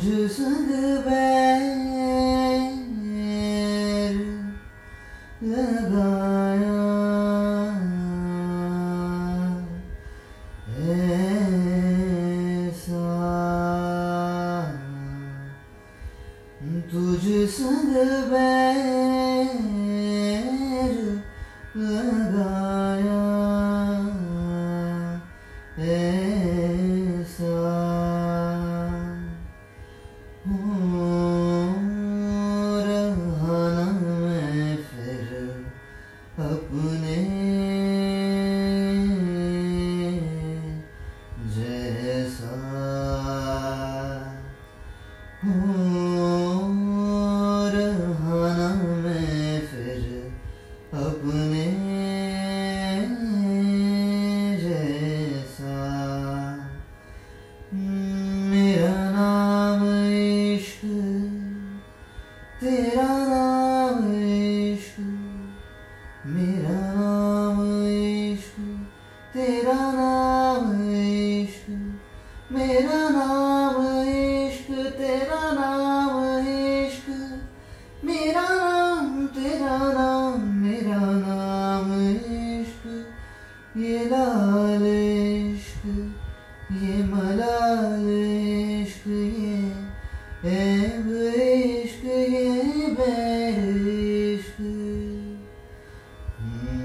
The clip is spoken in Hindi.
ucuzunu ver Lagaya Esa Tucusunu ver अपने जैसा मेरा नाम तेरा नाम मेरा नाम तेरा नाम मेरा नाम इश्क, तेरा नाम Helal eşkı ye malal eşkı ye Ev eşkı ye ber eşkı hmm.